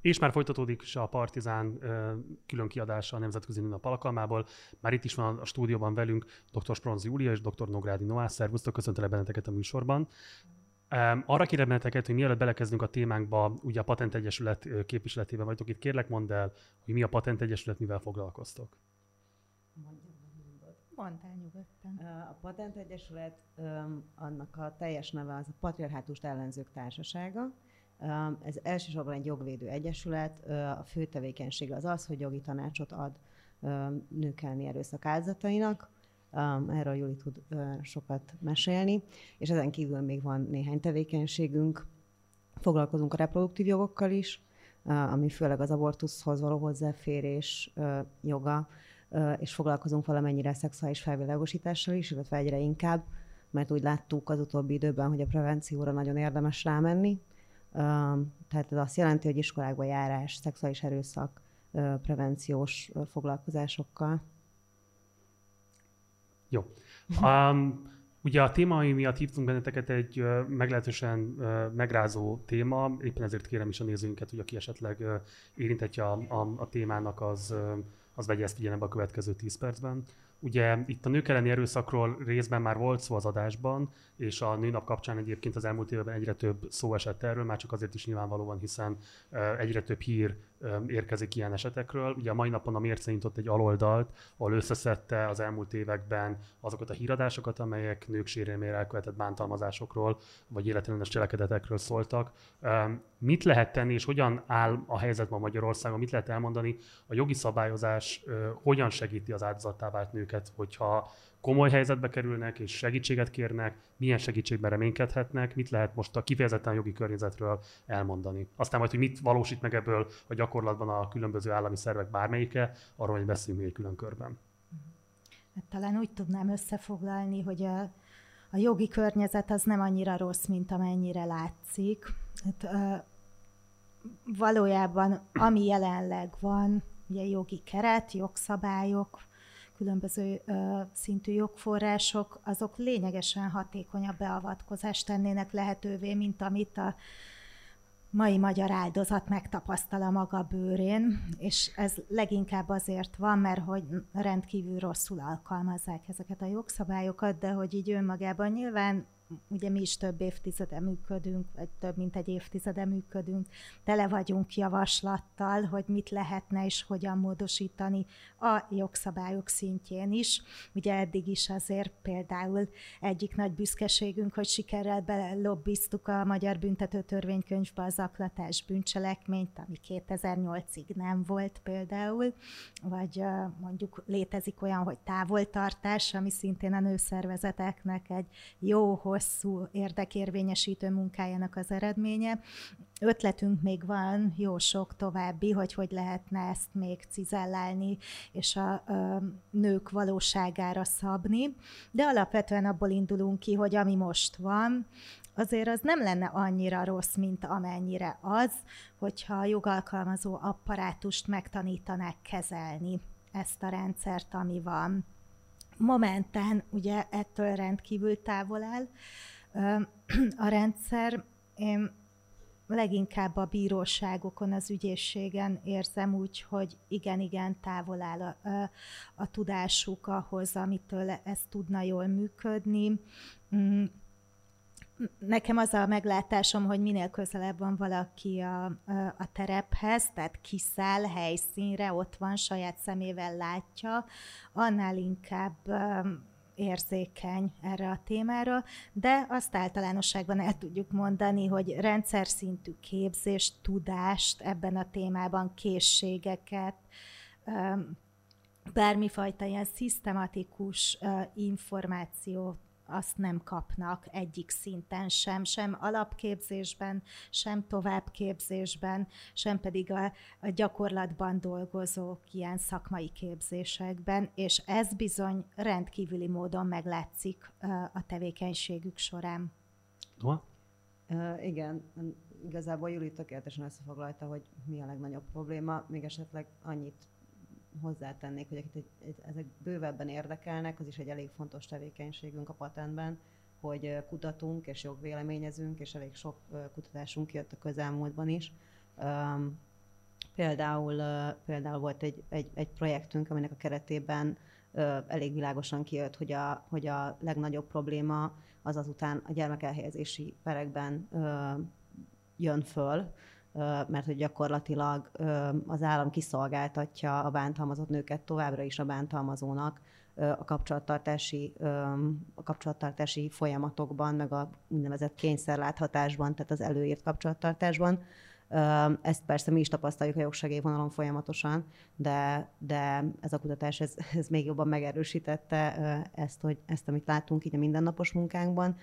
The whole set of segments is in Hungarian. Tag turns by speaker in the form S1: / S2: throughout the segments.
S1: És már folytatódik is a Partizán külön kiadása a Nemzetközi Nőnap alkalmából. Már itt is van a stúdióban velünk dr. Spronz Júlia és dr. Nográdi Noá. Szervusztok, köszöntelek benneteket a műsorban. Arra kérem benneteket, hogy mielőtt belekezdünk a témánkba, ugye a Patent Egyesület képviseletében vagytok itt, kérlek mondd el, hogy mi a Patent Egyesület, mivel foglalkoztok.
S2: Mondtál nyugodtan.
S3: A Patent Egyesület, annak a teljes neve az a Patriarhátust ellenzők társasága. Ez elsősorban egy jogvédő egyesület. A fő tevékenysége az az, hogy jogi tanácsot ad nők elleni erőszak áldozatainak. Erről Juli tud sokat mesélni. És ezen kívül még van néhány tevékenységünk. Foglalkozunk a reproduktív jogokkal is, ami főleg az abortuszhoz való hozzáférés joga, és foglalkozunk valamennyire szexuális felvilágosítással is, illetve egyre inkább, mert úgy láttuk az utóbbi időben, hogy a prevencióra nagyon érdemes rámenni. Tehát ez azt jelenti, hogy iskolákba járás, szexuális erőszak, prevenciós foglalkozásokkal.
S1: Jó. Um, ugye a téma, ami miatt hívtunk benneteket, egy meglehetősen megrázó téma, éppen ezért kérem is a nézőinket, hogy aki esetleg érintetje a, a, a témának, az az vegye ezt figyelembe a következő 10 percben. Ugye itt a nők elleni erőszakról részben már volt szó az adásban, és a nőnap kapcsán egyébként az elmúlt évben egyre több szó esett erről, már csak azért is nyilvánvalóan, hiszen egyre több hír érkezik ilyen esetekről. Ugye a mai napon a Mérce nyitott egy aloldalt, ahol összeszedte az elmúlt években azokat a híradásokat, amelyek nők sérelmére elkövetett bántalmazásokról, vagy életlenes cselekedetekről szóltak. Mit lehet tenni, és hogyan áll a helyzet ma Magyarországon? Mit lehet elmondani? A jogi szabályozás hogyan segíti az áldozattá vált nőket, hogyha komoly helyzetbe kerülnek és segítséget kérnek, milyen segítségben reménykedhetnek, mit lehet most a kifejezetten jogi környezetről elmondani. Aztán majd, hogy mit valósít meg ebből a gyakorlatban a különböző állami szervek bármelyike, arról hogy beszélünk egy külön körben.
S2: Hát talán úgy tudnám összefoglalni, hogy a, a jogi környezet az nem annyira rossz, mint amennyire látszik. Hát, uh, valójában ami jelenleg van, ugye jogi keret, jogszabályok, különböző ö, szintű jogforrások, azok lényegesen hatékonyabb beavatkozást tennének lehetővé, mint amit a mai magyar áldozat megtapasztal a maga bőrén, és ez leginkább azért van, mert hogy rendkívül rosszul alkalmazzák ezeket a jogszabályokat, de hogy így önmagában nyilván ugye mi is több évtizede működünk, vagy több mint egy évtizede működünk, tele vagyunk javaslattal, hogy mit lehetne és hogyan módosítani a jogszabályok szintjén is. Ugye eddig is azért például egyik nagy büszkeségünk, hogy sikerrel belobbiztuk a Magyar Büntető Törvénykönyvbe az zaklatás bűncselekményt, ami 2008-ig nem volt például, vagy mondjuk létezik olyan, hogy távoltartás, ami szintén a nőszervezeteknek egy jó, hosszú érdekérvényesítő munkájának az eredménye. Ötletünk még van, jó sok további, hogy hogy lehetne ezt még cizellálni, és a, a nők valóságára szabni, de alapvetően abból indulunk ki, hogy ami most van, azért az nem lenne annyira rossz, mint amennyire az, hogyha a jogalkalmazó apparátust megtanítanák kezelni ezt a rendszert, ami van momentán ugye ettől rendkívül távol áll a rendszer. Én leginkább a bíróságokon, az ügyészségen érzem úgy, hogy igen-igen távol áll a, a, tudásuk ahhoz, amitől ez tudna jól működni. Nekem az a meglátásom, hogy minél közelebb van valaki a, a terephez, tehát kiszáll helyszínre, ott van, saját szemével látja, annál inkább érzékeny erre a témára, de azt általánosságban el tudjuk mondani, hogy rendszer szintű képzést, tudást ebben a témában, készségeket, bármifajta ilyen szisztematikus információt azt nem kapnak egyik szinten sem, sem alapképzésben, sem továbbképzésben, sem pedig a, a gyakorlatban dolgozók ilyen szakmai képzésekben, és ez bizony rendkívüli módon meglátszik a tevékenységük során.
S1: Noa?
S3: Uh, igen, igazából Juli tökéletesen összefoglalta, hogy mi a legnagyobb probléma, még esetleg annyit hozzátennék, hogy akit ezek bővebben érdekelnek, az is egy elég fontos tevékenységünk a patentben, hogy kutatunk és jogvéleményezünk, és elég sok kutatásunk jött a közelmúltban is. Például, például volt egy, egy, egy projektünk, aminek a keretében elég világosan kijött, hogy a, hogy a legnagyobb probléma az azután a gyermekelhelyezési perekben jön föl, mert hogy gyakorlatilag az állam kiszolgáltatja a bántalmazott nőket továbbra is a bántalmazónak a kapcsolattartási, a kapcsolattartási folyamatokban, meg a úgynevezett kényszerláthatásban, tehát az előírt kapcsolattartásban. Ezt persze mi is tapasztaljuk a jogsegélyvonalon folyamatosan, de, de ez a kutatás ez, ez még jobban megerősítette ezt, hogy ezt, amit látunk így a mindennapos munkánkban.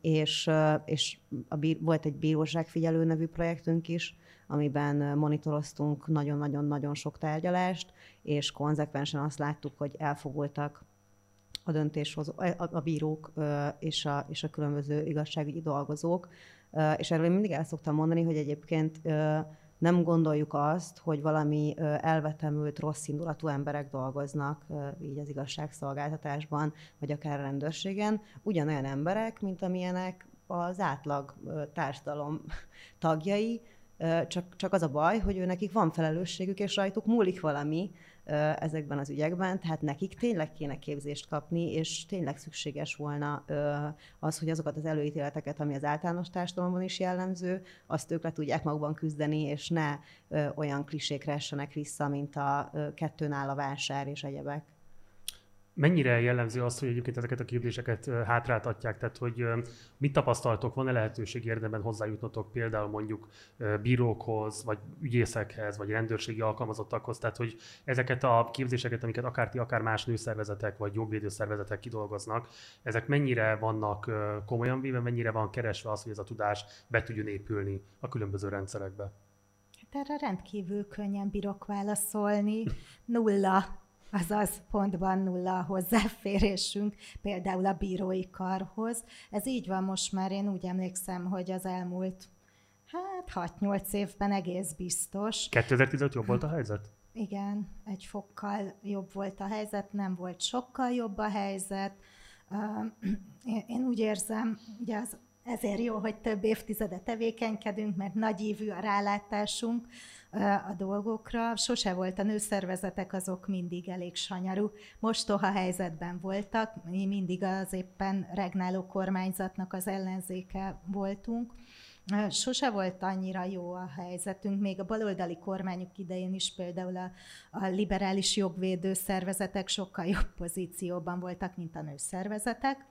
S3: És, és a bí- volt egy bíróságfigyelő nevű projektünk is, amiben monitoroztunk nagyon-nagyon-nagyon sok tárgyalást, és konzekvensen azt láttuk, hogy elfogultak a döntéshozó, a, a bírók és a, és a különböző igazságügyi dolgozók, és erről én mindig el szoktam mondani, hogy egyébként nem gondoljuk azt, hogy valami elvetemült, rossz indulatú emberek dolgoznak így az igazságszolgáltatásban, vagy akár rendőrségen. Ugyanolyan emberek, mint amilyenek az átlag társadalom tagjai, csak, csak az a baj, hogy ő nekik van felelősségük, és rajtuk múlik valami, ezekben az ügyekben, tehát nekik tényleg kéne képzést kapni, és tényleg szükséges volna az, hogy azokat az előítéleteket, ami az általános társadalomban is jellemző, azt ők le tudják magukban küzdeni, és ne olyan klisékre essenek vissza, mint a kettőn áll a vásár és egyebek.
S1: Mennyire jellemző az, hogy egyébként ezeket a képzéseket hátráltatják? Tehát, hogy mit tapasztaltok, van-e lehetőség érdemben hozzájutnotok például mondjuk bírókhoz, vagy ügyészekhez, vagy rendőrségi alkalmazottakhoz? Tehát, hogy ezeket a képzéseket, amiket akár ti, akár más nőszervezetek, vagy jogvédőszervezetek kidolgoznak, ezek mennyire vannak komolyan véve, mennyire van keresve az, hogy ez a tudás be tudjon épülni a különböző rendszerekbe?
S2: Hát erre rendkívül könnyen bírok válaszolni. Nulla azaz pontban nulla a hozzáférésünk, például a bírói karhoz. Ez így van most már, én úgy emlékszem, hogy az elmúlt hát 6-8 évben egész biztos.
S1: 2015 jobb volt a helyzet?
S2: Igen, egy fokkal jobb volt a helyzet, nem volt sokkal jobb a helyzet. Én úgy érzem, ugye az ezért jó, hogy több évtizede tevékenykedünk, mert nagy évű a rálátásunk a dolgokra. Sose volt a nőszervezetek, azok mindig elég sanyarú. Mostoha helyzetben voltak, mi mindig az éppen regnáló kormányzatnak az ellenzéke voltunk. Sose volt annyira jó a helyzetünk, még a baloldali kormányok idején is például a, a liberális jogvédő szervezetek sokkal jobb pozícióban voltak, mint a nőszervezetek.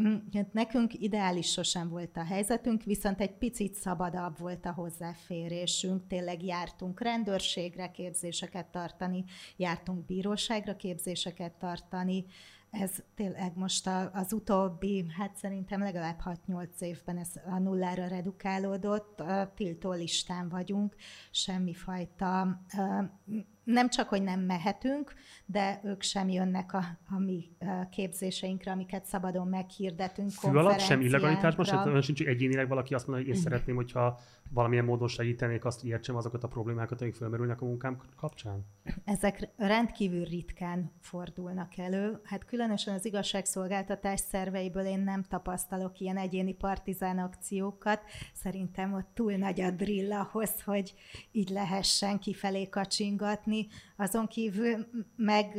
S2: Mm, nekünk ideális sosem volt a helyzetünk, viszont egy picit szabadabb volt a hozzáférésünk. Tényleg jártunk rendőrségre képzéseket tartani, jártunk bíróságra képzéseket tartani, ez tényleg most az utóbbi, hát szerintem legalább 6-8 évben ez a nullára redukálódott, a tiltó listán vagyunk, semmifajta nem csak, hogy nem mehetünk, de ők sem jönnek a, a mi képzéseinkre, amiket szabadon meghirdetünk.
S1: Fű alatt sem illegalitás most, olyan sincs, egyénileg valaki azt mondja, hogy én szeretném, hogyha valamilyen módon segítenék azt, hogy értsem azokat a problémákat, amik felmerülnek a munkám kapcsán?
S2: Ezek rendkívül ritkán fordulnak elő. Hát különösen az igazságszolgáltatás szerveiből én nem tapasztalok ilyen egyéni partizán akciókat. Szerintem ott túl nagy a drill ahhoz, hogy így lehessen kifelé kacsingatni tanulni, azon kívül meg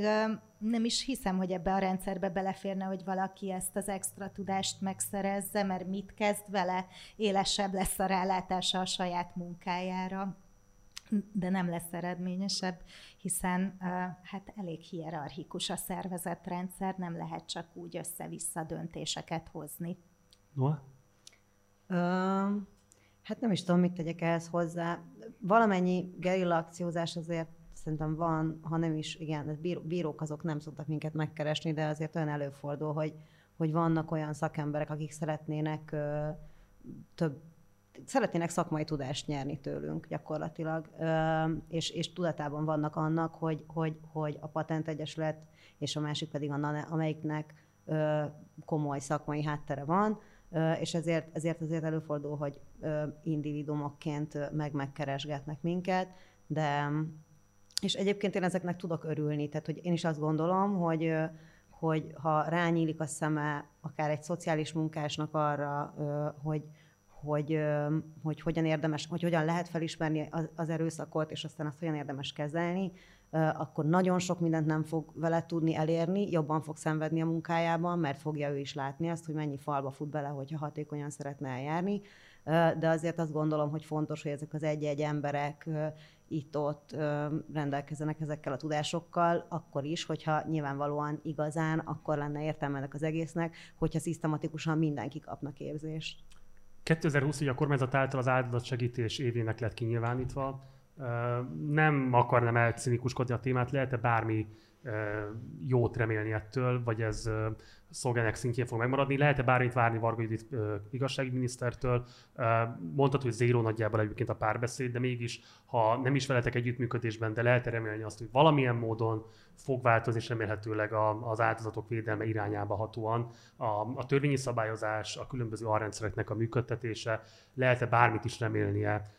S2: nem is hiszem, hogy ebbe a rendszerbe beleférne, hogy valaki ezt az extra tudást megszerezze, mert mit kezd vele, élesebb lesz a rálátása a saját munkájára de nem lesz eredményesebb, hiszen hát elég hierarchikus a szervezetrendszer, nem lehet csak úgy össze-vissza döntéseket hozni.
S1: Noah?
S3: Uh, hát nem is tudom, mit tegyek ehhez hozzá. Valamennyi gerilla akciózás azért szerintem van, ha nem is, igen, bírók azok nem szoktak minket megkeresni, de azért olyan előfordul, hogy, hogy vannak olyan szakemberek, akik szeretnének ö, több szeretnének szakmai tudást nyerni tőlünk gyakorlatilag, és, és tudatában vannak annak, hogy, hogy, hogy a Patent Egyesület és a másik pedig a amelyiknek komoly szakmai háttere van, és ezért, ezért azért előfordul, hogy individumokként meg megkeresgetnek minket, de és egyébként én ezeknek tudok örülni, tehát hogy én is azt gondolom, hogy, hogy ha rányílik a szeme akár egy szociális munkásnak arra, hogy, hogy, hogy hogyan érdemes, hogy hogyan lehet felismerni az, erőszakot, és aztán azt hogyan érdemes kezelni, akkor nagyon sok mindent nem fog vele tudni elérni, jobban fog szenvedni a munkájában, mert fogja ő is látni azt, hogy mennyi falba fut bele, hogyha hatékonyan szeretne eljárni. De azért azt gondolom, hogy fontos, hogy ezek az egy-egy emberek itt-ott rendelkezenek ezekkel a tudásokkal, akkor is, hogyha nyilvánvalóan igazán, akkor lenne értelme ennek az egésznek, hogyha szisztematikusan mindenki kapna képzést.
S1: 2020 ugye a kormányzat által az áldozatsegítés évének lett kinyilvánítva. Nem akarnám elcinikuskodni a témát, lehet-e bármi jót remélni ettől, vagy ez szolgálják szintjén fog megmaradni. Lehet-e bármit várni Varga Judit igazságügyminisztertől? Mondhatod, hogy zéró nagyjából egyébként a párbeszéd, de mégis, ha nem is veletek együttműködésben, de lehet-e remélni azt, hogy valamilyen módon fog változni, és remélhetőleg az áldozatok védelme irányába hatóan a, a törvényi szabályozás, a különböző alrendszereknek a működtetése, lehet-e bármit is remélnie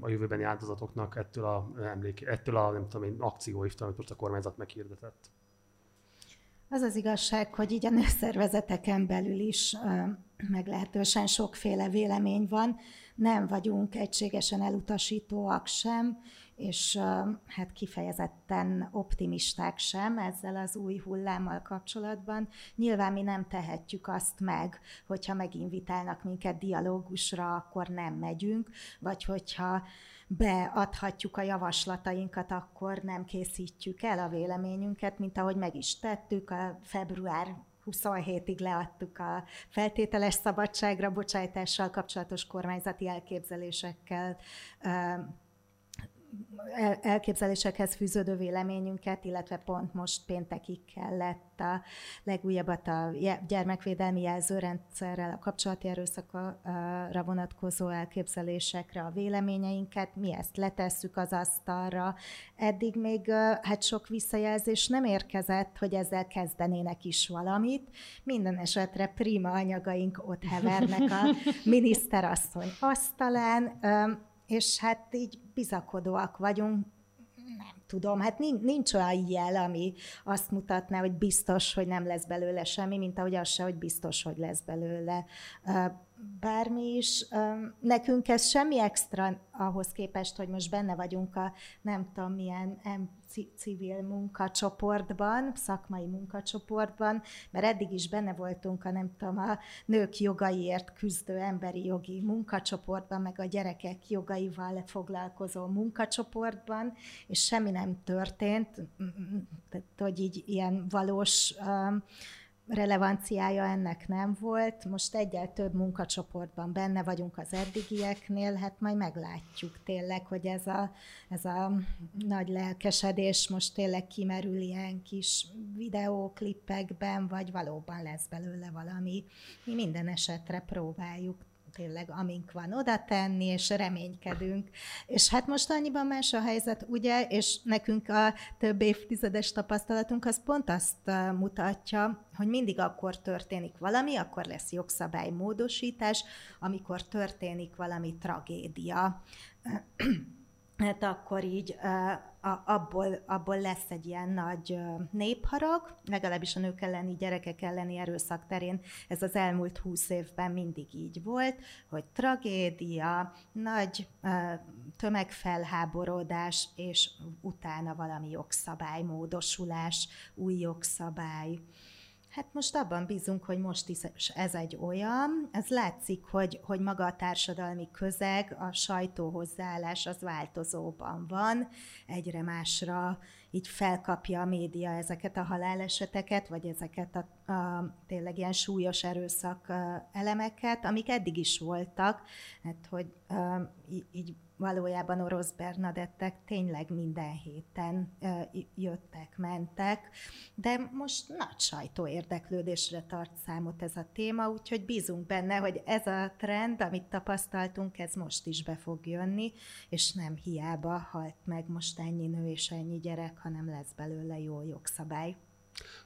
S1: a jövőbeni áldozatoknak ettől a, emlék, ettől a nem tudom én, akcióiftól, amit most a kormányzat meghirdetett?
S2: Az az igazság, hogy így a nőszervezeteken belül is meglehetősen sokféle vélemény van. Nem vagyunk egységesen elutasítóak sem, és hát kifejezetten optimisták sem ezzel az új hullámmal kapcsolatban. Nyilván mi nem tehetjük azt meg, hogyha meginvitálnak minket dialógusra, akkor nem megyünk, vagy hogyha beadhatjuk a javaslatainkat, akkor nem készítjük el a véleményünket, mint ahogy meg is tettük a február 27-ig leadtuk a feltételes szabadságra bocsájtással kapcsolatos kormányzati elképzelésekkel elképzelésekhez fűződő véleményünket, illetve pont most péntekig kellett a legújabbat a gyermekvédelmi jelzőrendszerrel, a kapcsolati erőszakra vonatkozó elképzelésekre a véleményeinket, mi ezt letesszük az asztalra. Eddig még hát sok visszajelzés nem érkezett, hogy ezzel kezdenének is valamit. Minden esetre prima anyagaink ott hevernek a miniszterasszony asztalán és hát így bizakodóak vagyunk, nem tudom, hát nincs olyan jel, ami azt mutatná, hogy biztos, hogy nem lesz belőle semmi, mint ahogy az se, hogy biztos, hogy lesz belőle bármi is. Nekünk ez semmi extra ahhoz képest, hogy most benne vagyunk a nem tudom milyen civil munkacsoportban, szakmai munkacsoportban, mert eddig is benne voltunk a nem tudom, a nők jogaiért küzdő emberi jogi munkacsoportban, meg a gyerekek jogaival foglalkozó munkacsoportban, és semmi nem történt, tehát hogy így ilyen valós relevanciája ennek nem volt. Most egyel több munkacsoportban benne vagyunk az eddigieknél, hát majd meglátjuk tényleg, hogy ez a, ez a nagy lelkesedés most tényleg kimerül ilyen kis videóklippekben, vagy valóban lesz belőle valami. Mi minden esetre próbáljuk tényleg amink van oda tenni, és reménykedünk. És hát most annyiban más a helyzet, ugye, és nekünk a több évtizedes tapasztalatunk az pont azt mutatja, hogy mindig akkor történik valami, akkor lesz jogszabálymódosítás, amikor történik valami tragédia hát akkor így abból, abból lesz egy ilyen nagy népharag, legalábbis a nők elleni, gyerekek elleni erőszak terén ez az elmúlt húsz évben mindig így volt, hogy tragédia, nagy tömegfelháborodás, és utána valami jogszabály, módosulás, új jogszabály. Hát most abban bízunk, hogy most is ez egy olyan, ez látszik, hogy, hogy maga a társadalmi közeg, a sajtó hozzáállás az változóban van, egyre másra így felkapja a média ezeket a haláleseteket, vagy ezeket a, a tényleg ilyen súlyos erőszak elemeket, amik eddig is voltak, hát hogy így valójában orosz Bernadettek tényleg minden héten jöttek, mentek, de most nagy sajtó érdeklődésre tart számot ez a téma, úgyhogy bízunk benne, hogy ez a trend, amit tapasztaltunk, ez most is be fog jönni, és nem hiába halt meg most ennyi nő és ennyi gyerek, hanem lesz belőle jó jogszabály.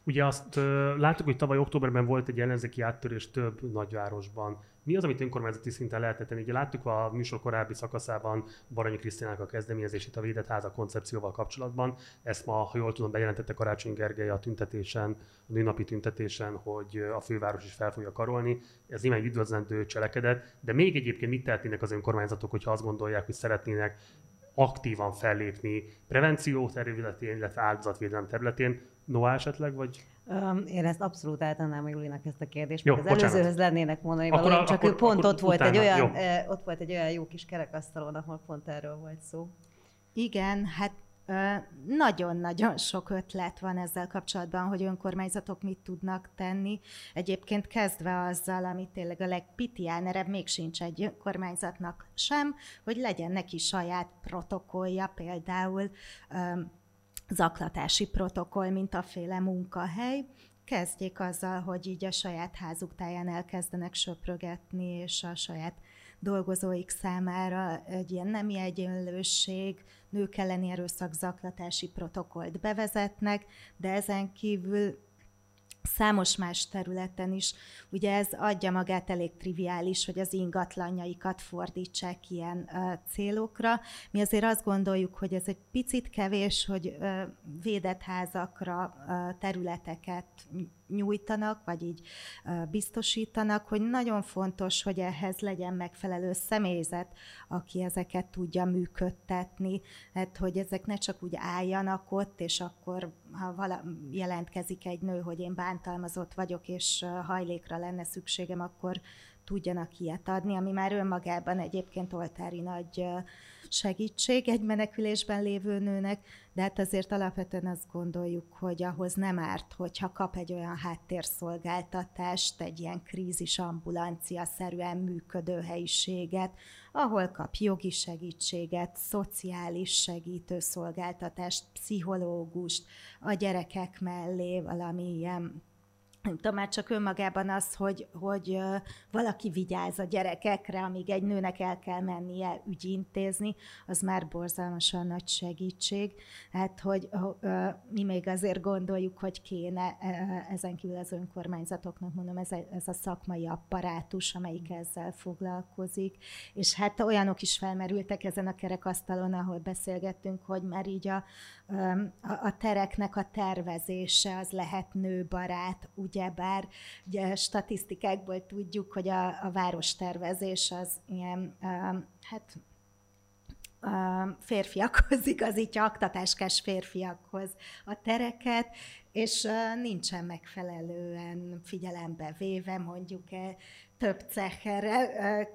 S1: Ugye azt láttuk, hogy tavaly októberben volt egy ellenzéki áttörés több nagyvárosban mi az, amit önkormányzati szinten lehet tenni? Ugye láttuk a műsor korábbi szakaszában Baranyi Krisztinának a kezdeményezését a védett háza koncepcióval kapcsolatban. Ezt ma, ha jól tudom, bejelentette Karácsony Gergely a tüntetésen, a nőnapi tüntetésen, hogy a főváros is fel fogja karolni. Ez nyilván egy üdvözlendő cselekedet, de még egyébként mit tehetnének az önkormányzatok, hogyha azt gondolják, hogy szeretnének aktívan fellépni prevenció területén, illetve áldozatvédelem területén. Noá esetleg, vagy?
S3: Én ezt abszolút átadnám a Julinak ezt a kérdést, Jó, az bocsánat. előzőhöz lennének mondani akkor, valami, csak akkor, ő pont akkor ott, volt egy olyan, eh, ott volt egy olyan jó kis kerekasztalon, ahol pont erről volt szó.
S2: Igen, hát nagyon-nagyon sok ötlet van ezzel kapcsolatban, hogy önkormányzatok mit tudnak tenni. Egyébként kezdve azzal, ami tényleg a legpitiánerebb, még sincs egy önkormányzatnak sem, hogy legyen neki saját protokollja, például zaklatási protokoll, mint a féle munkahely, kezdjék azzal, hogy így a saját házuk táján elkezdenek söprögetni, és a saját dolgozóik számára egy ilyen nemi egyenlőség, nők elleni erőszak zaklatási protokollt bevezetnek, de ezen kívül számos más területen is. Ugye ez adja magát elég triviális, hogy az ingatlanjaikat fordítsák ilyen uh, célokra. Mi azért azt gondoljuk, hogy ez egy picit kevés, hogy uh, védett házakra uh, területeket nyújtanak, vagy így biztosítanak, hogy nagyon fontos, hogy ehhez legyen megfelelő személyzet, aki ezeket tudja működtetni, hát, hogy ezek ne csak úgy álljanak ott, és akkor, ha vala, jelentkezik egy nő, hogy én bántalmazott vagyok, és hajlékra lenne szükségem, akkor tudjanak ilyet adni, ami már önmagában egyébként oltári nagy segítség egy menekülésben lévő nőnek, de hát azért alapvetően azt gondoljuk, hogy ahhoz nem árt, hogyha kap egy olyan háttérszolgáltatást, egy ilyen krízis ambulancia-szerűen működő helyiséget, ahol kap jogi segítséget, szociális segítőszolgáltatást, pszichológust, a gyerekek mellé valami ilyen már csak önmagában az, hogy, hogy valaki vigyáz a gyerekekre, amíg egy nőnek el kell mennie ügyintézni, az már borzalmasan nagy segítség. Hát, hogy mi még azért gondoljuk, hogy kéne ezen kívül az önkormányzatoknak, mondom, ez a, ez a szakmai apparátus, amelyik ezzel foglalkozik, és hát olyanok is felmerültek ezen a kerekasztalon, ahol beszélgettünk, hogy már így a, a, tereknek a tervezése az lehet nőbarát, ugyebár. Ugye statisztikákból tudjuk, hogy a, a várostervezés az ilyen, hát férfiakhoz igazítja, aktatáskás férfiakhoz a tereket, és nincsen megfelelően figyelembe véve mondjuk több ceherre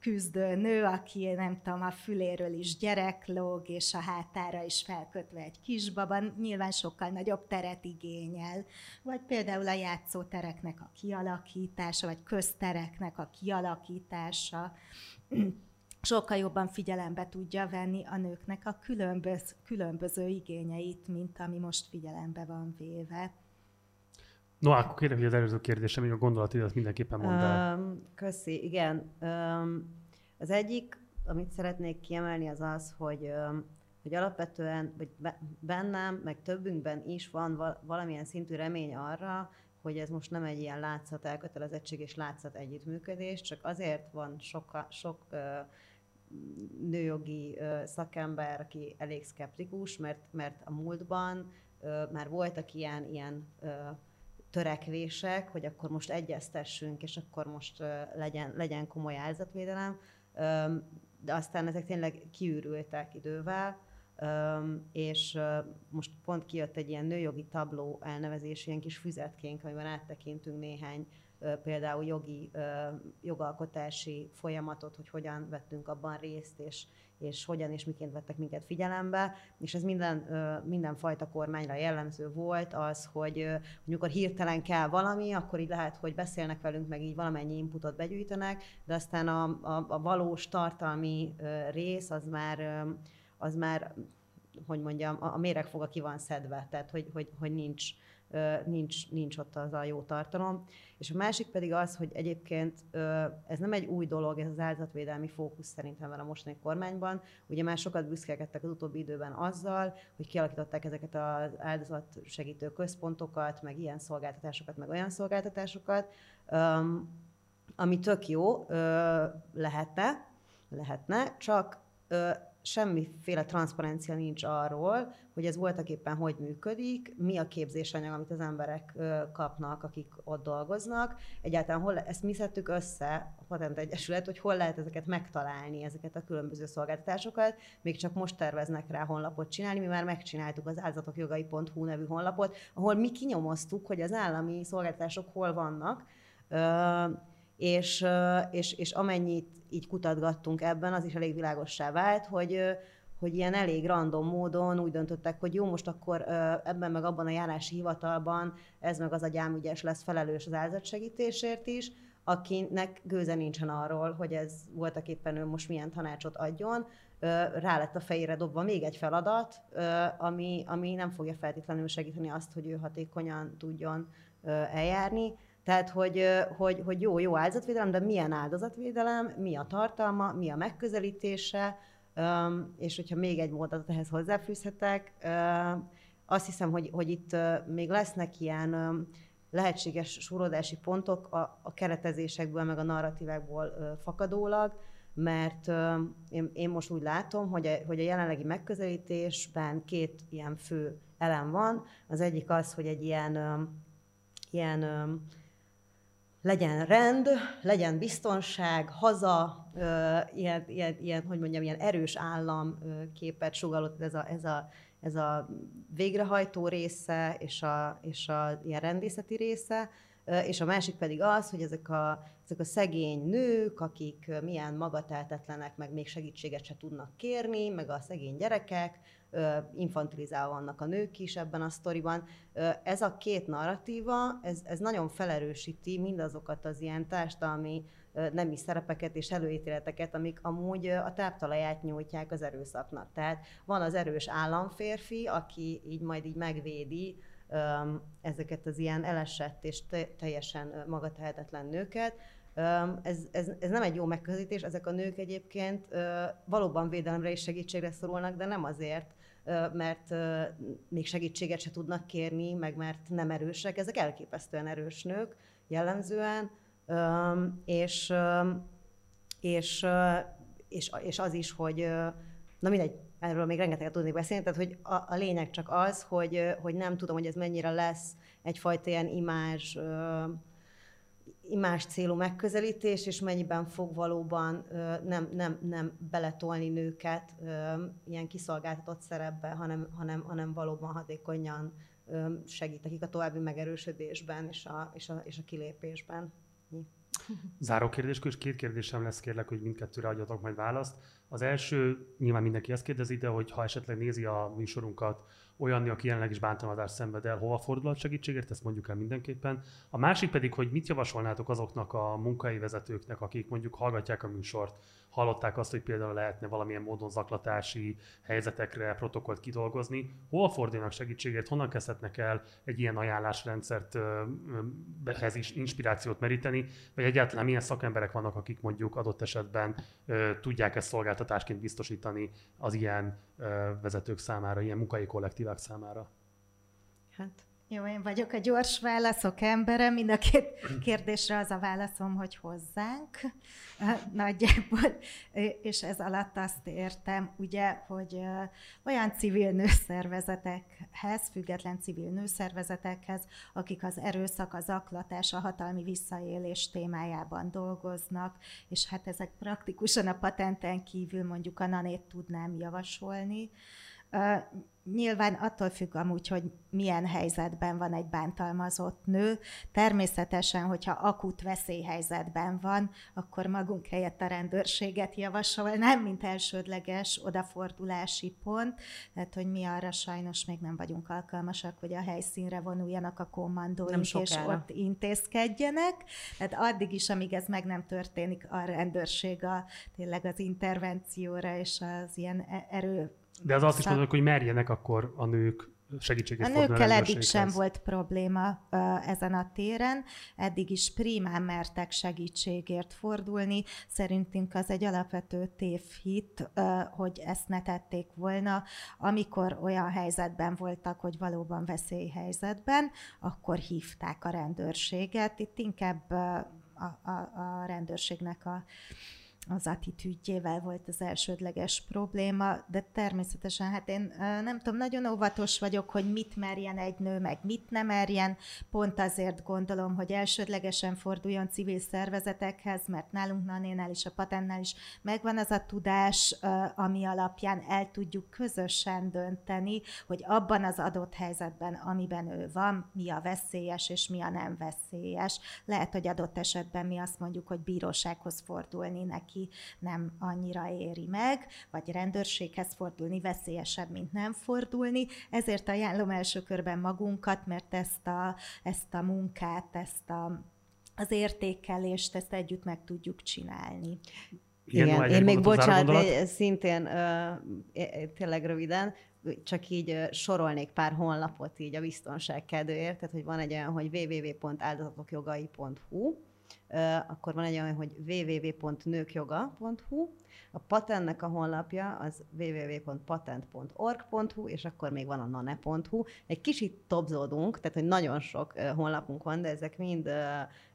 S2: küzdő nő, aki nem tudom, a füléről is gyerek lóg, és a hátára is felkötve egy kisbaba, nyilván sokkal nagyobb teret igényel. Vagy például a játszótereknek a kialakítása, vagy köztereknek a kialakítása sokkal jobban figyelembe tudja venni a nőknek a különböző, különböző igényeit, mint ami most figyelembe van véve.
S1: No, akkor kérem, hogy az előző kérdése, még a gondolatidat mindenképpen mondd el. Um,
S3: köszi, igen. Um, az egyik, amit szeretnék kiemelni, az az, hogy, um, hogy alapvetően, vagy bennem, meg többünkben is van valamilyen szintű remény arra, hogy ez most nem egy ilyen látszat elkötelezettség és látszat együttműködés, csak azért van sok, sok uh, nőjogi uh, szakember, aki elég szkeptikus, mert, mert a múltban uh, már voltak ilyen, ilyen uh, törekvések, hogy akkor most egyeztessünk, és akkor most legyen, legyen komoly áldozatvédelem, de aztán ezek tényleg kiürültek idővel, és most pont kijött egy ilyen nőjogi tabló elnevezés, ilyen kis füzetkénk, amiben áttekintünk néhány például jogi, jogalkotási folyamatot, hogy hogyan vettünk abban részt, és, és hogyan és miként vettek minket figyelembe, és ez minden, minden fajta kormányra jellemző volt az, hogy amikor hirtelen kell valami, akkor így lehet, hogy beszélnek velünk, meg így valamennyi inputot begyűjtenek, de aztán a, a, a valós tartalmi rész az már, az már hogy mondjam, a méregfoga ki van szedve, tehát hogy, hogy, hogy nincs, nincs, nincs ott az a jó tartalom. És a másik pedig az, hogy egyébként ez nem egy új dolog, ez az áldozatvédelmi fókusz szerintem van a mostani kormányban. Ugye már sokat büszkelkedtek az utóbbi időben azzal, hogy kialakították ezeket az áldozatsegítő központokat, meg ilyen szolgáltatásokat, meg olyan szolgáltatásokat ami tök jó lehetne, lehetne, csak semmiféle transzparencia nincs arról, hogy ez voltak éppen hogy működik, mi a képzésanyag, amit az emberek kapnak, akik ott dolgoznak. Egyáltalán hol, ezt mi szedtük össze, a Patent Egyesület, hogy hol lehet ezeket megtalálni, ezeket a különböző szolgáltatásokat. Még csak most terveznek rá honlapot csinálni, mi már megcsináltuk az áldozatokjogai.hu nevű honlapot, ahol mi kinyomoztuk, hogy az állami szolgáltatások hol vannak, és, és, és amennyit így kutatgattunk ebben, az is elég világossá vált, hogy, hogy ilyen elég random módon úgy döntöttek, hogy jó, most akkor ebben meg abban a járási hivatalban ez meg az a gyámügyes lesz felelős az áldozatsegítésért is, akinek gőze nincsen arról, hogy ez voltak éppen ő most milyen tanácsot adjon, rá lett a fejére dobva még egy feladat, ami, ami nem fogja feltétlenül segíteni azt, hogy ő hatékonyan tudjon eljárni. Tehát, hogy, hogy, hogy jó, jó áldozatvédelem, de milyen áldozatvédelem, mi a tartalma, mi a megközelítése, és hogyha még egy módot ehhez hozzáfűzhetek, azt hiszem, hogy, hogy itt még lesznek ilyen lehetséges súrodási pontok a, a keretezésekből, meg a narratívákból fakadólag, mert én, én most úgy látom, hogy a, hogy a jelenlegi megközelítésben két ilyen fő elem van. Az egyik az, hogy egy ilyen, ilyen legyen rend, legyen biztonság, haza, ilyen, ilyen, ilyen, hogy mondjam, ilyen erős állam képet sugalott ez a, ez a, ez a végrehajtó része és a, és a ilyen rendészeti része, és a másik pedig az, hogy ezek a, ezek a szegény nők, akik milyen magatehetetlenek, meg még segítséget se tudnak kérni, meg a szegény gyerekek, infantilizálva vannak a nők is ebben a sztoriban. Ez a két narratíva, ez, ez nagyon felerősíti mindazokat az ilyen társadalmi nemi szerepeket és előítéleteket, amik amúgy a táptalaját nyújtják az erőszaknak. Tehát van az erős államférfi, aki így majd így megvédi ezeket az ilyen elesett és teljesen magatehetetlen nőket, ez, ez, ez nem egy jó megközelítés, ezek a nők egyébként valóban védelemre és segítségre szorulnak, de nem azért, mert még segítséget se tudnak kérni, meg mert nem erősek. Ezek elképesztően erős nők jellemzően, és, és, és, és az is, hogy na mindegy, erről még rengeteget tudnék beszélni, tehát hogy a, a lényeg csak az, hogy, hogy nem tudom, hogy ez mennyire lesz egyfajta ilyen imázs, imás célú megközelítés, és mennyiben fog valóban nem, nem, nem beletolni nőket ilyen kiszolgáltatott szerepbe, hanem, hanem, hanem valóban hatékonyan segít nekik a további megerősödésben és a, és a, és a kilépésben.
S1: Záró kérdés, és két kérdésem lesz, kérlek, hogy mindkettőre adjatok majd választ. Az első, nyilván mindenki ezt kérdezi, de hogy ha esetleg nézi a műsorunkat olyan, aki jelenleg is bántalmazást szenved el, hova fordulhat segítségért, ezt mondjuk el mindenképpen. A másik pedig, hogy mit javasolnátok azoknak a munkai vezetőknek, akik mondjuk hallgatják a műsort, hallották azt, hogy például lehetne valamilyen módon zaklatási helyzetekre protokollt kidolgozni. Hol fordulnak segítségért, honnan kezdhetnek el egy ilyen ajánlásrendszert ehhez is inspirációt meríteni, vagy egyáltalán milyen szakemberek vannak, akik mondjuk adott esetben tudják ezt szolgáltatásként biztosítani az ilyen vezetők számára, ilyen munkai kollektívák számára?
S2: Hát jó, én vagyok a gyors válaszok embere, mind a két kérdésre az a válaszom, hogy hozzánk. Nagyjából, és ez alatt azt értem, ugye, hogy olyan civil nőszervezetekhez, független civil nőszervezetekhez, akik az erőszak, a zaklatás, a hatalmi visszaélés témájában dolgoznak, és hát ezek praktikusan a patenten kívül mondjuk a nanét tudnám javasolni, Nyilván attól függ amúgy, hogy milyen helyzetben van egy bántalmazott nő. Természetesen, hogyha akut veszélyhelyzetben van, akkor magunk helyett a rendőrséget javasolnám, mint elsődleges odafordulási pont. Tehát, hogy mi arra sajnos még nem vagyunk alkalmasak, hogy a helyszínre vonuljanak a kommandóink, és ott intézkedjenek. Tehát addig is, amíg ez meg nem történik, a rendőrség a, tényleg az intervencióra és az ilyen e- erő
S1: de az azt is mondod, hogy merjenek akkor a nők segítséget
S2: A nőkkel eddig sem volt probléma ezen a téren, eddig is primán mertek segítségért fordulni. Szerintünk az egy alapvető tévhit, hogy ezt ne tették volna. Amikor olyan helyzetben voltak, hogy valóban veszélyhelyzetben, akkor hívták a rendőrséget. Itt inkább a, a, a rendőrségnek a, az attitűdjével volt az elsődleges probléma, de természetesen, hát én nem tudom, nagyon óvatos vagyok, hogy mit merjen egy nő, meg mit nem merjen. Pont azért gondolom, hogy elsődlegesen forduljon civil szervezetekhez, mert nálunk Nanénál és a patentnál is megvan az a tudás, ami alapján el tudjuk közösen dönteni, hogy abban az adott helyzetben, amiben ő van, mi a veszélyes és mi a nem veszélyes. Lehet, hogy adott esetben mi azt mondjuk, hogy bírósághoz fordulni neki neki nem annyira éri meg, vagy rendőrséghez fordulni veszélyesebb, mint nem fordulni. Ezért ajánlom első körben magunkat, mert ezt a, ezt a munkát, ezt a, az értékelést, ezt együtt meg tudjuk csinálni.
S3: Igen, Igen én még bocsánat, szintén tényleg röviden, csak így sorolnék pár honlapot így a biztonság kedvéért, tehát hogy van egy olyan, hogy www.áldozatokjogai.hu, akkor van egy olyan, hogy www.nőkjoga.hu, a patentnek a honlapja az www.patent.org.hu, és akkor még van a nane.hu. Egy kicsit tobzódunk, tehát hogy nagyon sok honlapunk van, de ezek mind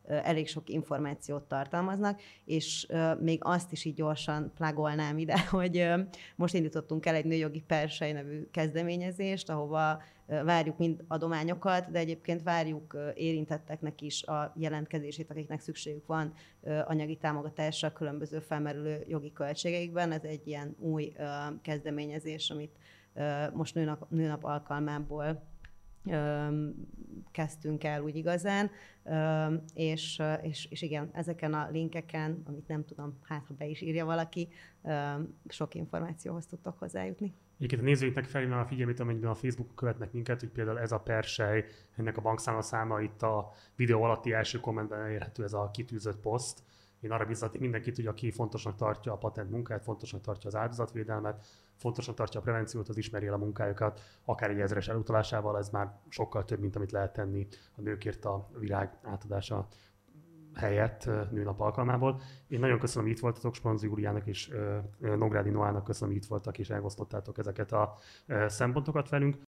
S3: elég sok információt tartalmaznak, és még azt is így gyorsan plagolnám ide, hogy most indítottunk el egy nőjogi persei nevű kezdeményezést, ahova várjuk mind adományokat, de egyébként várjuk érintetteknek is a jelentkezését, akiknek szükségük van anyagi támogatásra különböző felmerülő jogi költségeikben. Ez egy ilyen új kezdeményezés, amit most nőnap, nőnap alkalmából kezdtünk el úgy igazán, és, és, és igen, ezeken a linkeken, amit nem tudom, hát ha be is írja valaki, sok információhoz tudtok hozzájutni.
S1: Egyébként a nézőinknek felhívnám a figyelmét, amennyiben a Facebook követnek minket, hogy például ez a persej, ennek a bankszámla száma itt a videó alatti első kommentben elérhető ez a kitűzött poszt. Én arra biztatok mindenkit, hogy aki fontosnak tartja a patent munkát, fontosnak tartja az áldozatvédelmet, fontosnak tartja a prevenciót, az ismeri a munkájukat, akár egy ezres elutalásával, ez már sokkal több, mint amit lehet tenni a nőkért a világ átadása helyett nőnap alkalmából. Én nagyon köszönöm, hogy itt voltatok, Sponzi Júliának és Nográdi Noának köszönöm, hogy itt voltak és elgosztottátok ezeket a szempontokat velünk.